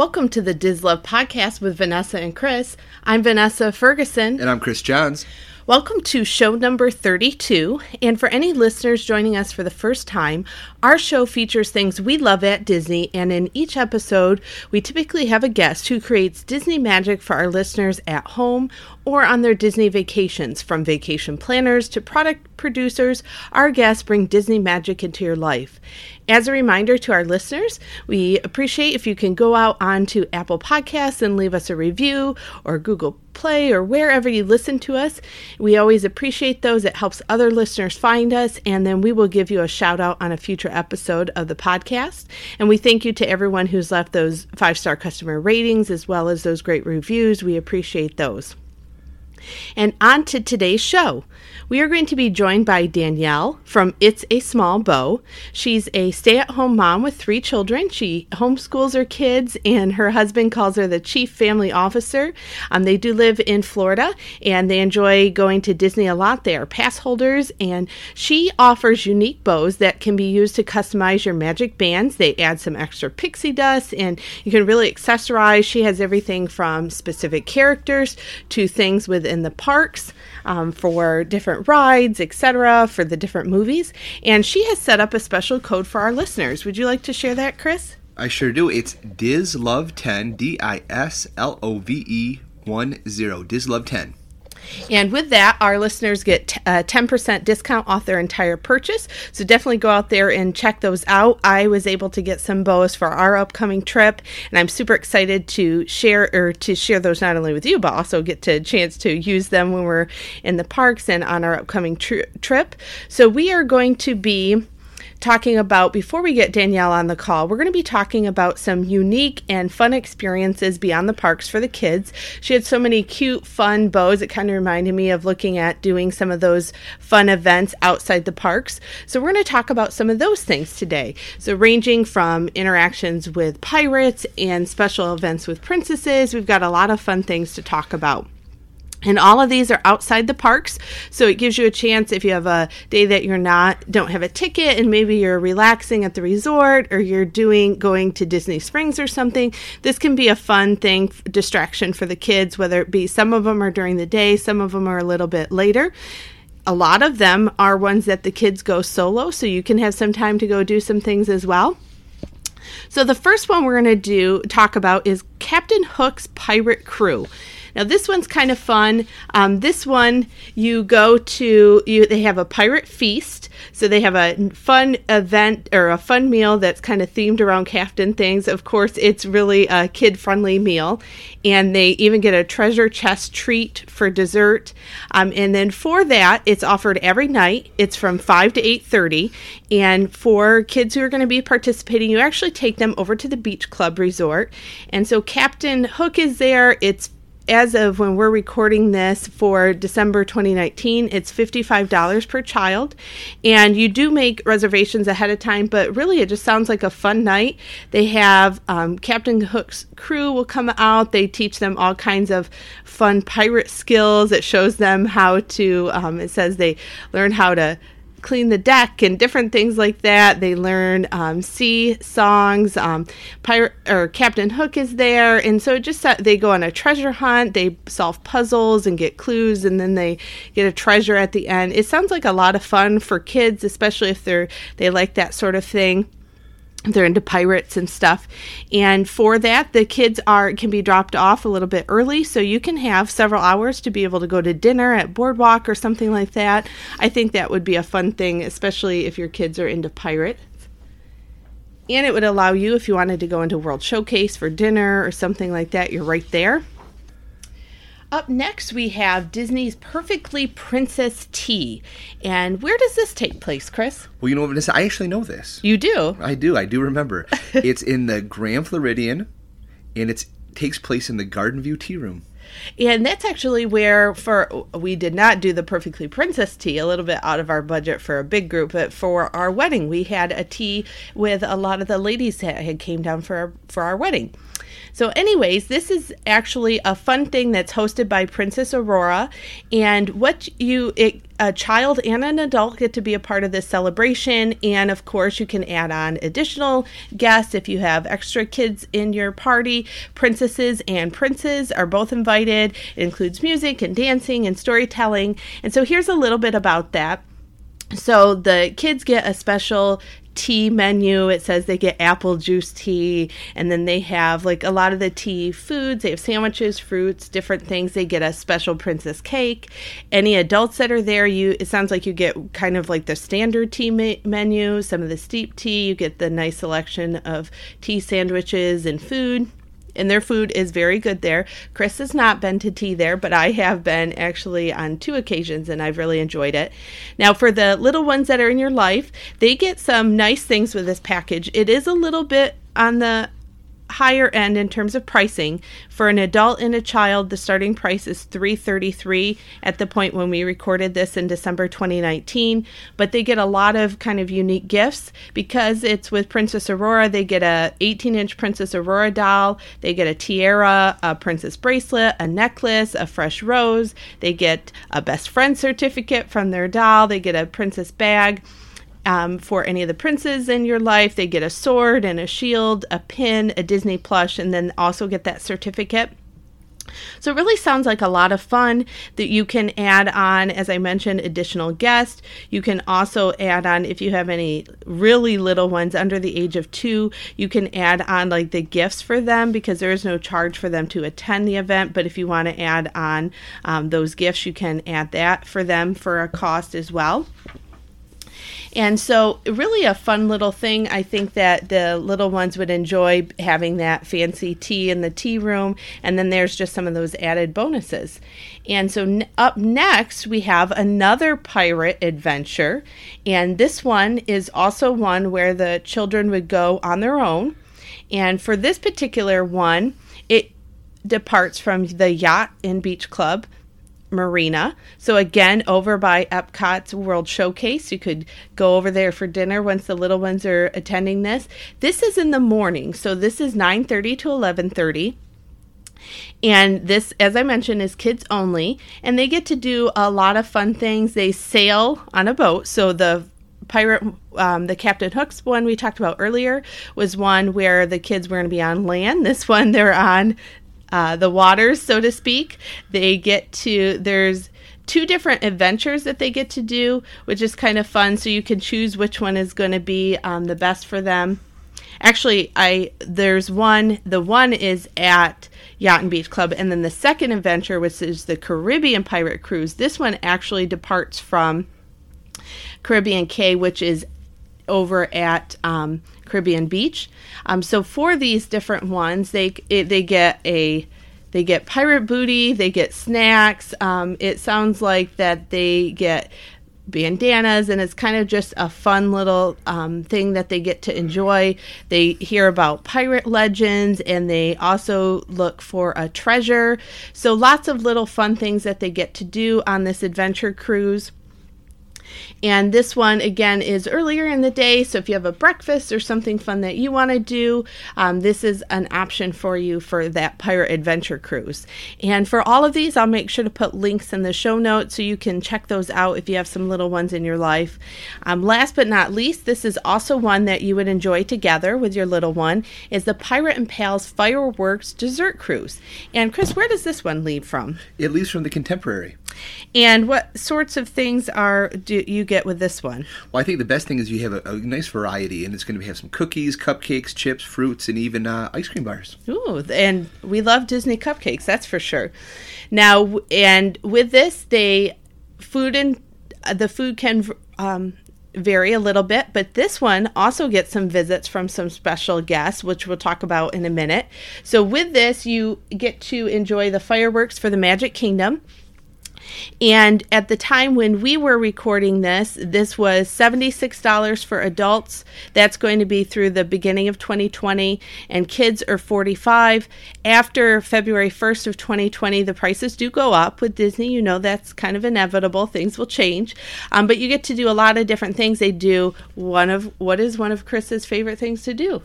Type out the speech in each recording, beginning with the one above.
Welcome to the DisLove podcast with Vanessa and Kris. I'm Vanessa Ferguson. And I'm Kris Johns. Welcome to show number 32. And for any listeners joining us for the first time, our show features things we love at Disney. And in each episode, we typically have a guest who creates Disney magic for our listeners at home or on their Disney vacations. From vacation planners to product producers, our guests bring Disney magic into your life. As a reminder to our listeners, we appreciate if you can go out onto Apple Podcasts and leave us a review or Google Play or wherever you listen to us. We always appreciate those. It helps other listeners find us, and then we will give you a shout out on a future episode of the podcast. And we thank you to everyone who's left those five star customer ratings as well as those great reviews. We appreciate those. And on to today's show. We are going to be joined by Danielle from It's a Small Bow. She's a stay at home mom with three children. She homeschools her kids, and her husband calls her the chief family officer. Um, they do live in Florida and they enjoy going to Disney a lot. They are pass holders, and she offers unique bows that can be used to customize your magic bands. They add some extra pixie dust, and you can really accessorize. She has everything from specific characters to things within the parks um, for different rides, etc., for the different movies. And she has set up a special code for our listeners. Would you like to share that, Kris? I sure do. It's DISLOVE10, D I S L O V E 1 0. DISLOVE10. And with that, our listeners get a 10% uh, discount off their entire purchase. So definitely go out there and check those out. I was able to get some bows for our upcoming trip, and I'm super excited to share or to share those not only with you, but also get to chance to use them when we're in the parks and on our upcoming tri- trip. So we are going to be talking about, before we get Danielle on the call, we're going to be talking about some unique and fun experiences beyond the parks for the kids. She had so many cute, fun bows. It kind of reminded me of looking at doing some of those fun events outside the parks. So, we're going to talk about some of those things today. So, ranging from interactions with pirates and special events with princesses, we've got a lot of fun things to talk about. And all of these are outside the parks, so it gives you a chance if you have a day that you're not don't have a ticket and maybe you're relaxing at the resort or you're doing going to Disney Springs or something. This can be a fun thing distraction for the kids whether it be some of them are during the day, some of them are a little bit later. A lot of them are ones that the kids go solo, so you can have some time to go do some things as well. So the first one we're going to do talk about is Captain Hook's Pirate Crew. Now this one's kind of fun. Um, this one you go to you they have a pirate feast, so they have a fun event or a fun meal that's kind of themed around captain things. Of course, it's really a kid friendly meal, and they even get a treasure chest treat for dessert. Um, and then for that, it's offered every night. It's from five to eight thirty, and for kids who are going to be participating, you actually take them over to the beach club resort. And so Captain Hook is there. It's as of when we're recording this for December 2019, it's $55 per child. And you do make reservations ahead of time, but really it just sounds like a fun night. They have um, Captain Hook's crew will come out. They teach them all kinds of fun pirate skills. It shows them how to, um, it says they learn how to clean the deck and different things like that. They learn um, sea songs. Um, Pirate or Captain Hook is there, and so just uh, they go on a treasure hunt. They solve puzzles and get clues, and then they get a treasure at the end. It sounds like a lot of fun for kids, especially if they're they like that sort of thing they're into pirates and stuff. And for that the kids are can be dropped off a little bit early. So you can have several hours to be able to go to dinner at boardwalk or something like that. I think that would be a fun thing especially if your kids are into pirates. And it would allow you if you wanted to go into world showcase for dinner or something like that you're right there up next, we have Disney's Perfectly Princess Tea. And where does this take place, Kris? Well, you know what, Vanessa? I actually know this. You do? I do. I do remember. it's in the Grand Floridian, and it takes place in the Garden View Tea Room. And that's actually where for we did not do the perfectly princess tea, a little bit out of our budget for a big group, but for our wedding we had a tea with a lot of the ladies that had came down for our, for our wedding. So, anyways, this is actually a fun thing that's hosted by Princess Aurora, and what you it, a child and an adult get to be a part of this celebration, and of course, you can add on additional guests if you have extra kids in your party. Princesses and princes are both invited. It includes music and dancing and storytelling, and so here's a little bit about that. So the kids get a special tea menu. It says they get apple juice tea, and then they have like a lot of the tea foods. They have sandwiches, fruits, different things. They get a special princess cake. Any adults that are there, you it sounds like you get kind of like the standard tea me- menu, some of the steep tea. You get the nice selection of tea sandwiches and food and their food is very good there. Kris has not been to tea there, but I have been actually on two occasions and I've really enjoyed it. Now, for the little ones that are in your life, they get some nice things with this package. It is a little bit on the higher end in terms of pricing. For an adult and a child, the starting price is 333 at the point when we recorded this in December 2019, but they get a lot of kind of unique gifts. Because it's with Princess Aurora. They get a 18-inch Princess Aurora doll, they get a tiara, a princess bracelet, a necklace, a fresh rose, they get a best friend certificate from their doll, they get a princess bag um, for any of the princes in your life. They get a sword and a shield, a pin, a Disney plush, and then also get that certificate. So it really sounds like a lot of fun that you can add on, as I mentioned, additional guests. You can also add on, if you have any really little ones under the age of two, you can add on like the gifts for them because there is no charge for them to attend the event. But if you want to add on um, those gifts, you can add that for them for a cost as well. And so, really, a fun little thing. I think that the little ones would enjoy having that fancy tea in the tea room. And then there's just some of those added bonuses. And so, n- up next, we have another pirate adventure. And this one is also one where the children would go on their own. And for this particular one, it departs from the Yacht and Beach Club Marina. So again, over by Epcot's World Showcase, you could go over there for dinner once the little ones are attending this. This is in the morning, so this is 9:30 to 11:30. And this, as I mentioned, is kids only, and they get to do a lot of fun things. They sail on a boat, so the pirate um, the captain hooks one we talked about earlier was one where the kids were going to be on land this one they're on uh, the waters, so to speak. They get to, there's two different adventures that they get to do, which is kind of fun. So you can choose which one is going to be um, the best for them. Actually, I there's one. The one is at Yacht and Beach Club, and then the second adventure, which is the Caribbean Pirate Cruise. This one actually departs from Caribbean Cay, which is over at um, Caribbean Beach. Um, so for these different ones, they it, they get a they get pirate booty, they get snacks. Um, it sounds like that they get bandanas and it's kind of just a fun little um, thing that they get to enjoy they hear about pirate legends and they also look for a treasure so lots of little fun things that they get to do on this adventure cruise and this one, again, is earlier in the day. So if you have a breakfast or something fun that you want to do, um, this is an option for you for that pirate adventure cruise. And for all of these, I'll make sure to put links in the show notes so you can check those out if you have some little ones in your life. Um, last but not least, this is also one that you would enjoy together with your little one, is the Pirate and Pals Fireworks Dessert Cruise. And Kris, where does this one leave from? It leaves from the Contemporary. And what sorts of things are do you get with this one? Well, I think the best thing is you have a, a nice variety, and it's going to have some cookies, cupcakes, chips, fruits, and even uh, ice cream bars. Ooh, and we love Disney cupcakes, that's for sure. Now, and with this, they food and uh, the food can um, vary a little bit, but this one also gets some visits from some special guests, which we'll talk about in a minute. So, with this, you get to enjoy the fireworks for the Magic Kingdom. And at the time when we were recording this, this was $76 for adults. That's going to be through the beginning of 2020 and kids are 45. After February 1st of 2020, the prices do go up with Disney. You know that's kind of inevitable. Things will change. Um, but you get to do a lot of different things. They do one of what is one of Kris's favorite things to do?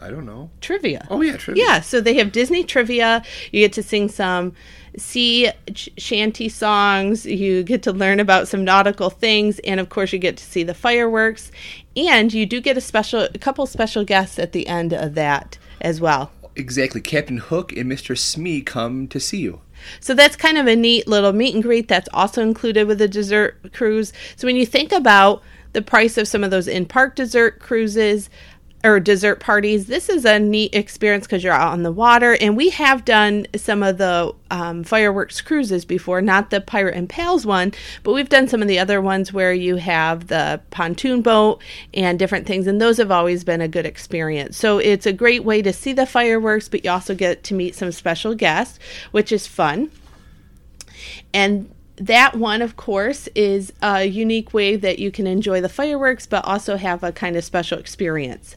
I don't know. Trivia. Oh yeah, trivia. Yeah, so they have Disney trivia. You get to sing some sea ch- shanty songs. You get to learn about some nautical things, and of course, you get to see the fireworks. And you do get a special, a couple special guests at the end of that as well. Exactly. Captain Hook and Mr. Smee come to see you. So that's kind of a neat little meet and greet that's also included with the dessert cruise. So when you think about the price of some of those in park dessert cruises, or dessert parties. This is a neat experience because you're out on the water, and we have done some of the um, fireworks cruises before, not the Pirate and Pals one, but we've done some of the other ones where you have the pontoon boat and different things, and those have always been a good experience. So it's a great way to see the fireworks, but you also get to meet some special guests, which is fun. And that one, of course, is a unique way that you can enjoy the fireworks, but also have a kind of special experience.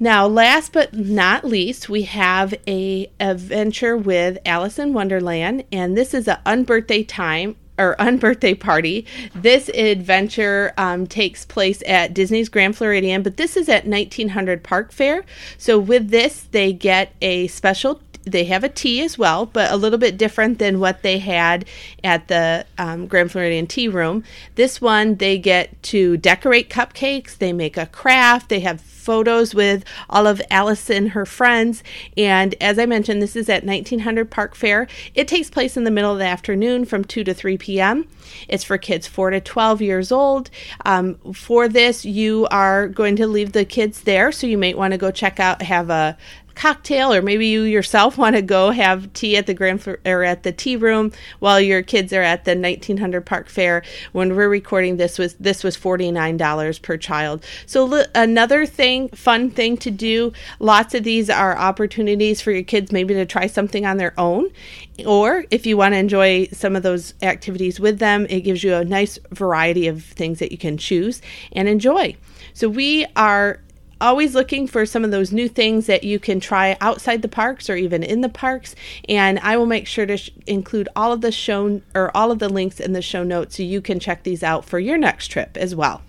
Now, last but not least, we have a adventure with Alice in Wonderland, and this is an unbirthday time or unbirthday party. This adventure um, takes place at Disney's Grand Floridian, but this is at 1900 Park Fare. So with this, they get a special they have a tea as well, but a little bit different than what they had at the um, Grand Floridian Tea Room. This one, they get to decorate cupcakes, they make a craft, they have photos with all of Alice and her friends. And as I mentioned, this is at 1900 Park Fare. It takes place in the middle of the afternoon from 2 to 3 p.m. It's for kids 4 to 12 years old. Um, for this, you are going to leave the kids there, so you might want to go check out, have a cocktail, or maybe you yourself want to go have tea at the Grand or at the tea room while your kids are at the 1900 Park Fare. When we're recording this, was this was forty nine dollars per child. So another thing, fun thing to do. Lots of these are opportunities for your kids maybe to try something on their own, or if you want to enjoy some of those activities with them, it gives you a nice variety of things that you can choose and enjoy. So we are always looking for some of those new things that you can try outside the parks or even in the parks. And i will make sure to sh- include all of the show or all of the links in the show notes so you can check these out for your next trip as well.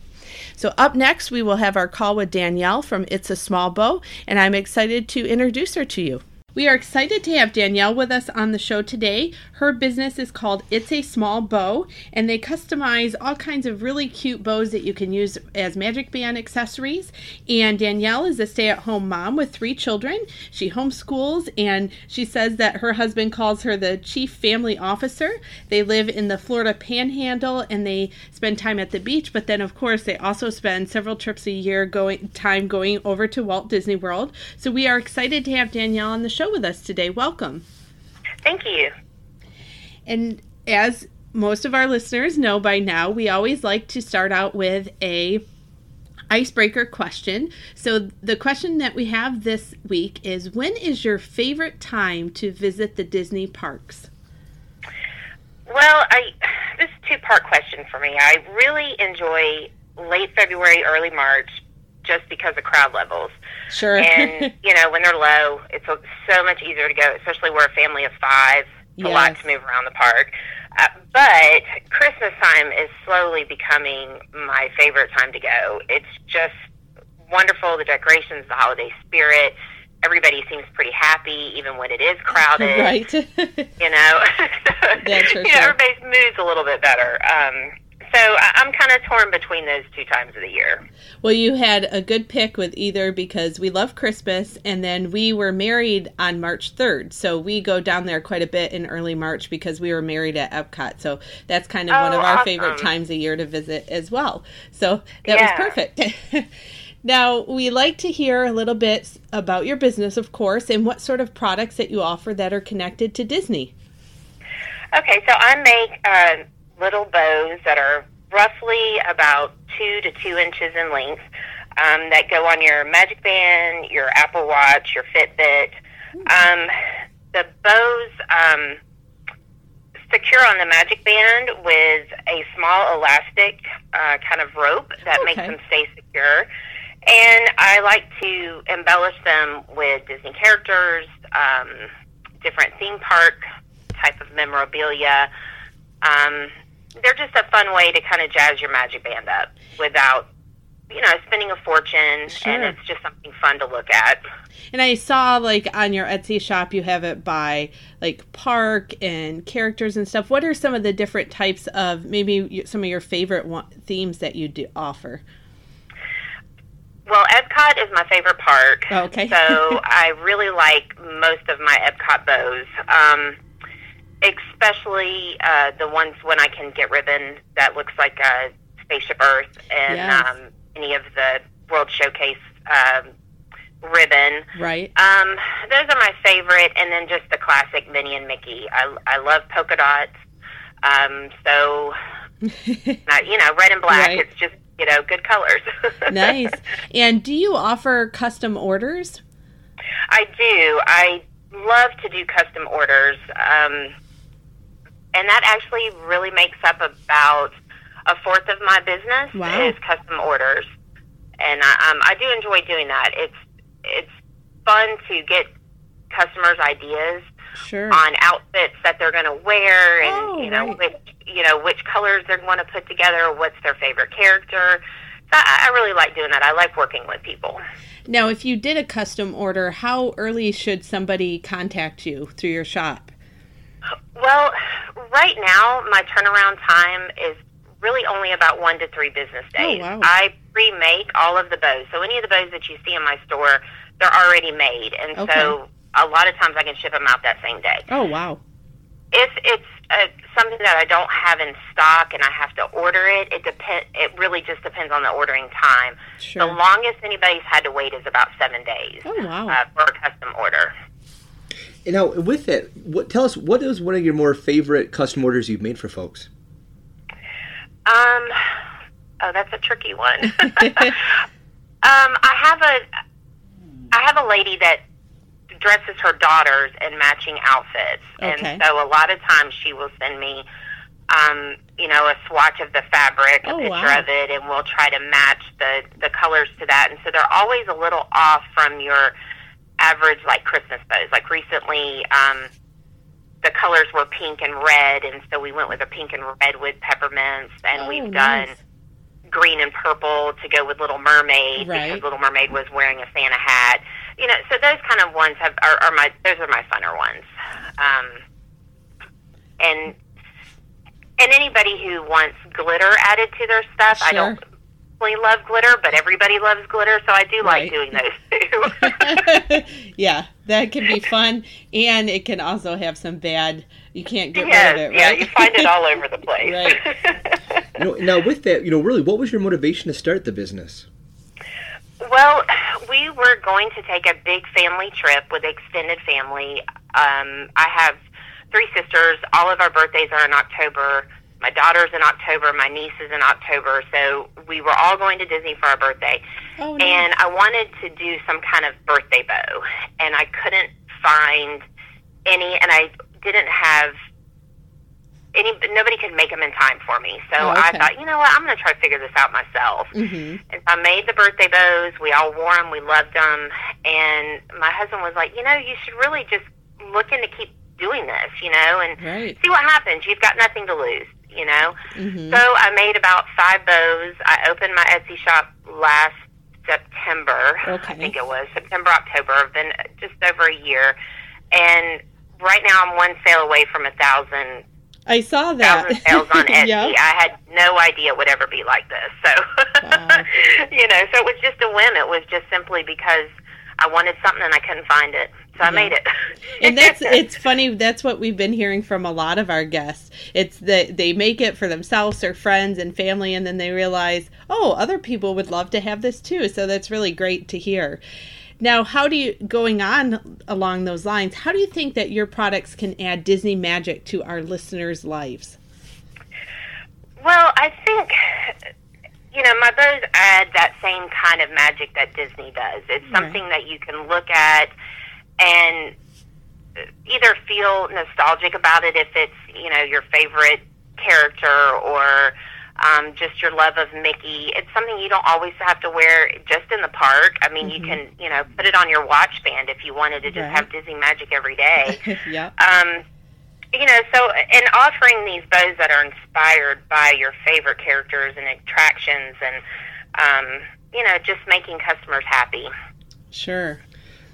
So up next we will have our call with danielle from it's a small bow and i'm excited to introduce her to you we are excited to have Danielle with us on the show today. Her business is called It's a Small Bow, and they customize all kinds of really cute bows that you can use as magic band accessories. And Danielle is a stay at home mom with three children. She homeschools, and she says that her husband calls her the chief family officer. They live in the Florida panhandle and they spend time at the beach, but then, of course, they also spend several trips a year going time going over to Walt Disney World. So we are excited to have Danielle on the show with us today. Welcome. Thank you. And as most of our listeners know by now, we always like to start out with a icebreaker question. So the question that we have this week is when is your favorite time to visit the Disney parks? Well, I this is a two-part question for me. I really enjoy late February, early March just because of crowd levels. Sure. and you know, when they're low, it's so much easier to go, especially we're a family of five. It's yes. a lot to move around the park. Uh, but Christmas time is slowly becoming my favorite time to go. It's just wonderful. The decorations, the holiday spirit. Everybody seems pretty happy, even when it is crowded. Right. you know, you know, everybody's mood's a little bit better. Um, so I'm kind of torn between those two times of the year. Well, you had a good pick with either because we love Christmas, and then we were married on March 3rd. So we go down there quite a bit in early March because we were married at Epcot. So that's kind of oh, one of our awesome. favorite times a year to visit as well. So that yeah. was perfect. now, we like to hear a little bit about your business, of course, and what sort of products that you offer that are connected to Disney. Okay, so I make. Uh, little bows that are roughly about two to two inches in length um, that go on your Magic Band, your Apple Watch, your Fitbit. Um, the bows um, secure on the Magic Band with a small elastic uh, kind of rope that okay. makes them stay secure. And I like to embellish them with Disney characters, um, different theme park type of memorabilia. Um, they're just a fun way to kind of jazz your magic band up without you know, spending a fortune, Sure. and it's just something fun to look at. And I saw like on your Etsy shop you have it by like park and characters and stuff. What are some of the different types of maybe some of your favorite one, themes that you do offer? Well, Epcot is my favorite park. Oh, okay. so I really like most of my Epcot bows, um, especially uh, the ones when I can get ribbon that looks like a spaceship Earth and Yes. um, any of the World Showcase um, ribbon. Right. Um, those are my favorite, and then just the classic Minnie and Mickey. I, I love polka dots. Um, so, uh, you know, red and black. Right. It's just you know good colors. nice. And do you offer custom orders? I do. I love to do custom orders, um, and that actually really makes up about a fourth of my business Wow. is custom orders, and I, um, I do enjoy doing that. It's it's fun to get customers' ideas Sure. on outfits that they're going to wear, and Oh, you know right. which you know which colors they're going to put together, what's their favorite character. So I, I really like doing that. I like working with people. Now, if you did a custom order, how early should somebody contact you through your shop? Well, right now my turnaround time is really only about one to three business days. Oh, wow. I pre-make all of the bows, so any of the bows that you see in my store, they're already made, and Okay. so a lot of times I can ship them out that same day. Oh, wow. If it's uh, something that I don't have in stock and I have to order it, it depend. It really just depends on the ordering time. Sure. The longest anybody's had to wait is about seven days Oh, wow. uh, for a custom order. And now, with that, what tell us what is one of your more favorite custom orders you've made for folks? Um, oh, that's a tricky one. um, I have a, I have a lady that dresses her daughters in matching outfits, Okay. and so a lot of times she will send me, um, you know, a swatch of the fabric, a Oh, picture wow. of it, and we'll try to match the the colors to that. And so they're always a little off from your average like Christmas bows. Like recently, um, the colors were pink and red, and so we went with a pink and red with peppermints, and Oh, we've nice. done green and purple to go with Little Mermaid Right. because Little Mermaid was wearing a Santa hat. You know, so those kind of ones have are, are my those are my funner ones. Um, and and anybody who wants glitter added to their stuff, I don't love glitter, but everybody loves glitter, so I do Right. like doing those too. yeah, that can be fun, and it can also have some bad. You can't get yes, rid of it, yeah, right? you find it all over the place. Right. You know, now with that, you know, really, what was your motivation to start the business? Well, we were going to take a big family trip with extended family. Um, I have three sisters. All of our birthdays are in October. My daughter's in October. My niece is in October. So we were all going to Disney for our birthday. Oh, no. And I wanted to do some kind of birthday bow. And I couldn't find any, and I didn't have any, nobody could make them in time for me. So Oh, I thought, you know what, I'm going to try to figure this out myself. Mhm. And so I made the birthday bows. We all wore them. We loved them. And my husband was like, you know, you should really just look into keep doing this, you know, and Right. see what happens. You've got nothing to lose, you know. Mhm. So I made about five bows. I opened my Etsy shop last September. Okay. I think it was September, October. I've been just over a year, and right now I'm one sale away from a thousand I saw that. thousand sales on Etsy. yeah. I had no idea it would ever be like this. So, Wow. you know, so it was just a whim. It was just simply because I wanted something and I couldn't find it, so I Yeah. made it. and that's it's funny that's what we've been hearing from a lot of our guests it's that they make it for themselves or friends and family and then they realize oh other people would love to have this too so that's really great to hear now how do you going on along those lines how do you think that your products can add disney magic to our listeners lives Well, I think you know my bows add that same kind of magic that Disney does. It's Right. something that you can look at and either feel nostalgic about it if it's you know your favorite character or um, just your love of Mickey. It's something you don't always have to wear just in the park. I mean, you can you know put it on your watch band if you wanted to just Right. have Disney magic every day. yeah Um, you know, so in offering these bows that are inspired by your favorite characters and attractions and um, you know, just making customers happy. Sure.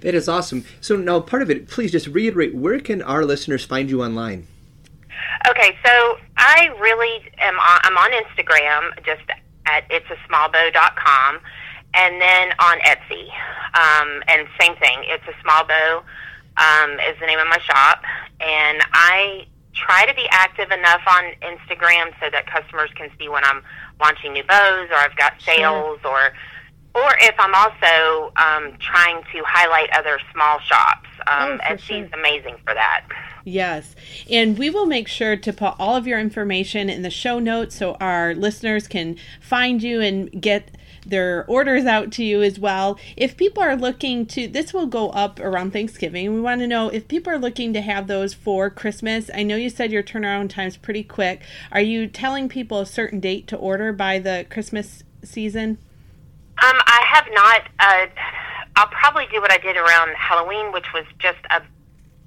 That is awesome. So now, part of it, please just reiterate where can our listeners find you online? Okay, so I really am. On, I'm on Instagram, just at it'sasmallbow.com, and then on Etsy. Um, and same thing, it's a small bow um, is the name of my shop, and I try to be active enough on Instagram so that customers can see when I'm launching new bows or I've got sales sure. or or if I'm also um, trying to highlight other small shops. Um, oh, Etsy's sure. amazing for that. Yes. And we will make sure to put all of your information in the show notes so our listeners can find you and get their orders out to you as well. If people are looking to, this will go up around Thanksgiving. We want to know if people are looking to have those for Christmas. I know you said your turnaround time's pretty quick. Are you telling people a certain date to order by the Christmas season? Have not. Uh, I'll probably do what I did around Halloween, which was just a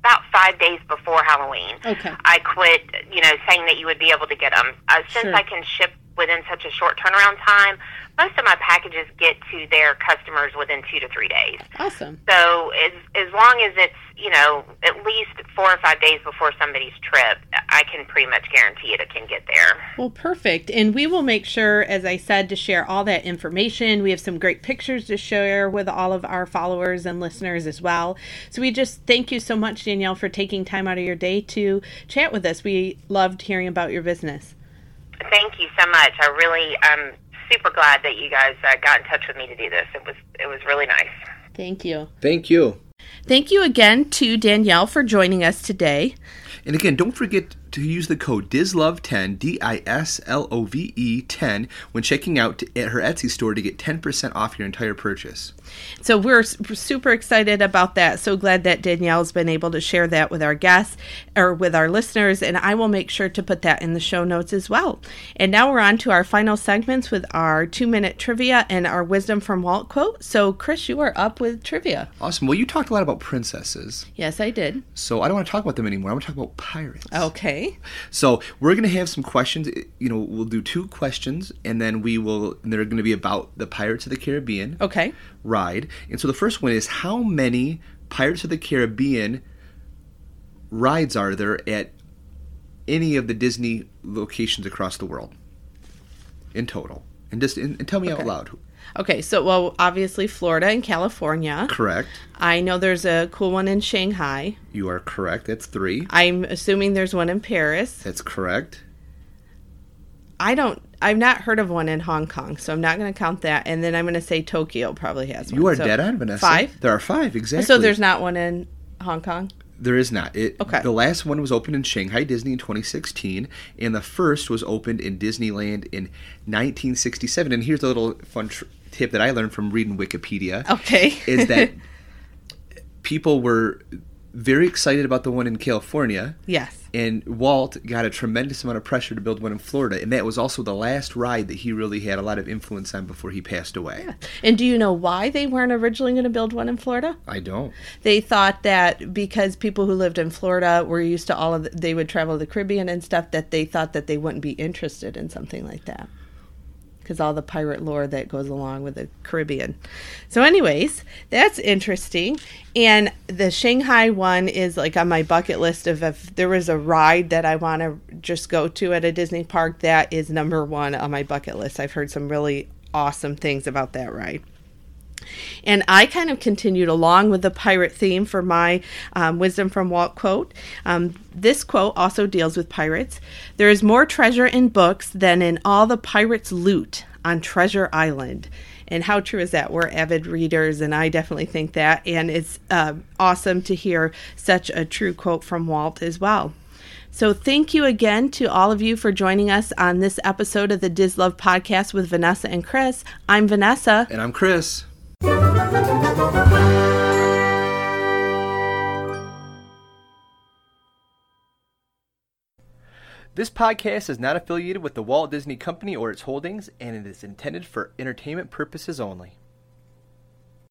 about five days before Halloween. Okay. I quit, you know, saying that you would be able to get them. Uh, since sure. I can ship within such a short turnaround time, most of my packages get to their customers within two to three days. Awesome. So as as long as it's you know at least four or five days before somebody's trip, I can pretty much guarantee it, it can get there. Well, perfect. And we will make sure, as I said, to share all that information. We have some great pictures to share with all of our followers and listeners as well. So we just thank you so much, Danielle, for taking time out of your day to chat with us. We loved hearing about your business. Thank you so much. I really am super glad that you guys uh, got in touch with me to do this. It was it was really nice. Thank you. Thank you. Thank you again to Danielle for joining us today. And again, don't forget to use the code DISLOVE10, D I S L O V E 10, when checking out at her Etsy store to get 10% off your entire purchase. So we're super excited about that. So glad that Danielle's been able to share that with our guests or with our listeners, and I will make sure to put that in the show notes as well. And now we're on to our final segments with our two minute trivia and our wisdom from Walt quote. So, Kris, you are up with trivia. Awesome. Well, you talked a lot about princesses. Yes, I did. So I don't want to talk about them anymore. I want to talk about pirates. Okay. So we're going to have some questions. Eh, you know, we'll do two questions, and then we will. And they're going to be about the Pirates of the Caribbean. Okay. Ride. And so the first one is how many Pirates of the Caribbean rides are there at any of the Disney locations across the world in total? And just and, and tell me okay. out loud. Okay, so well, obviously Florida and California. Correct. I know there's a cool one in Shanghai. You are correct. That's three. I'm assuming there's one in Paris. That's correct. I don't. I've not heard of one in Hong Kong, so I'm not going to count that. And then I'm going to say Tokyo probably has one. You are so dead on, Vanessa. Five. There are five exactly. So there's not one in Hong Kong. There is not. It, okay. The last one was opened in Shanghai Disney in 2016, and the first was opened in Disneyland in 1967. And here's a little fun tr- tip that I learned from reading Wikipedia. Okay. is that people were very excited about the one in California. Yes. And Walt got a tremendous amount of pressure to build one in Florida, and that was also the last ride that he really had a lot of influence on before he passed away. Yeah. And do you know why they weren't originally going to build one in Florida? I don't. They thought that because people who lived in Florida were used to all of the, they would travel to the Caribbean and stuff that they thought that they wouldn't be interested in something like that because all the pirate lore that goes along with the Caribbean. So, anyways, that's interesting. And the Shanghai one is like on my bucket list of if there was a ride that I want to just go to at a Disney park, that is number one on my bucket list. I've heard some really awesome things about that ride. And I kind of continued along with the pirate theme for my um, Wisdom from Walt quote. Um, this quote also deals with pirates. There is more treasure in books than in all the pirates' loot on Treasure Island. And how true is that? We're avid readers, and I definitely think that. And it's uh, awesome to hear such a true quote from Walt as well. So, thank you again to all of you for joining us on this episode of the DisLove podcast with Vanessa and Kris. I'm Vanessa. And I'm Kris. This podcast is not affiliated with the Walt Disney Company or its holdings, and it is intended for entertainment purposes only.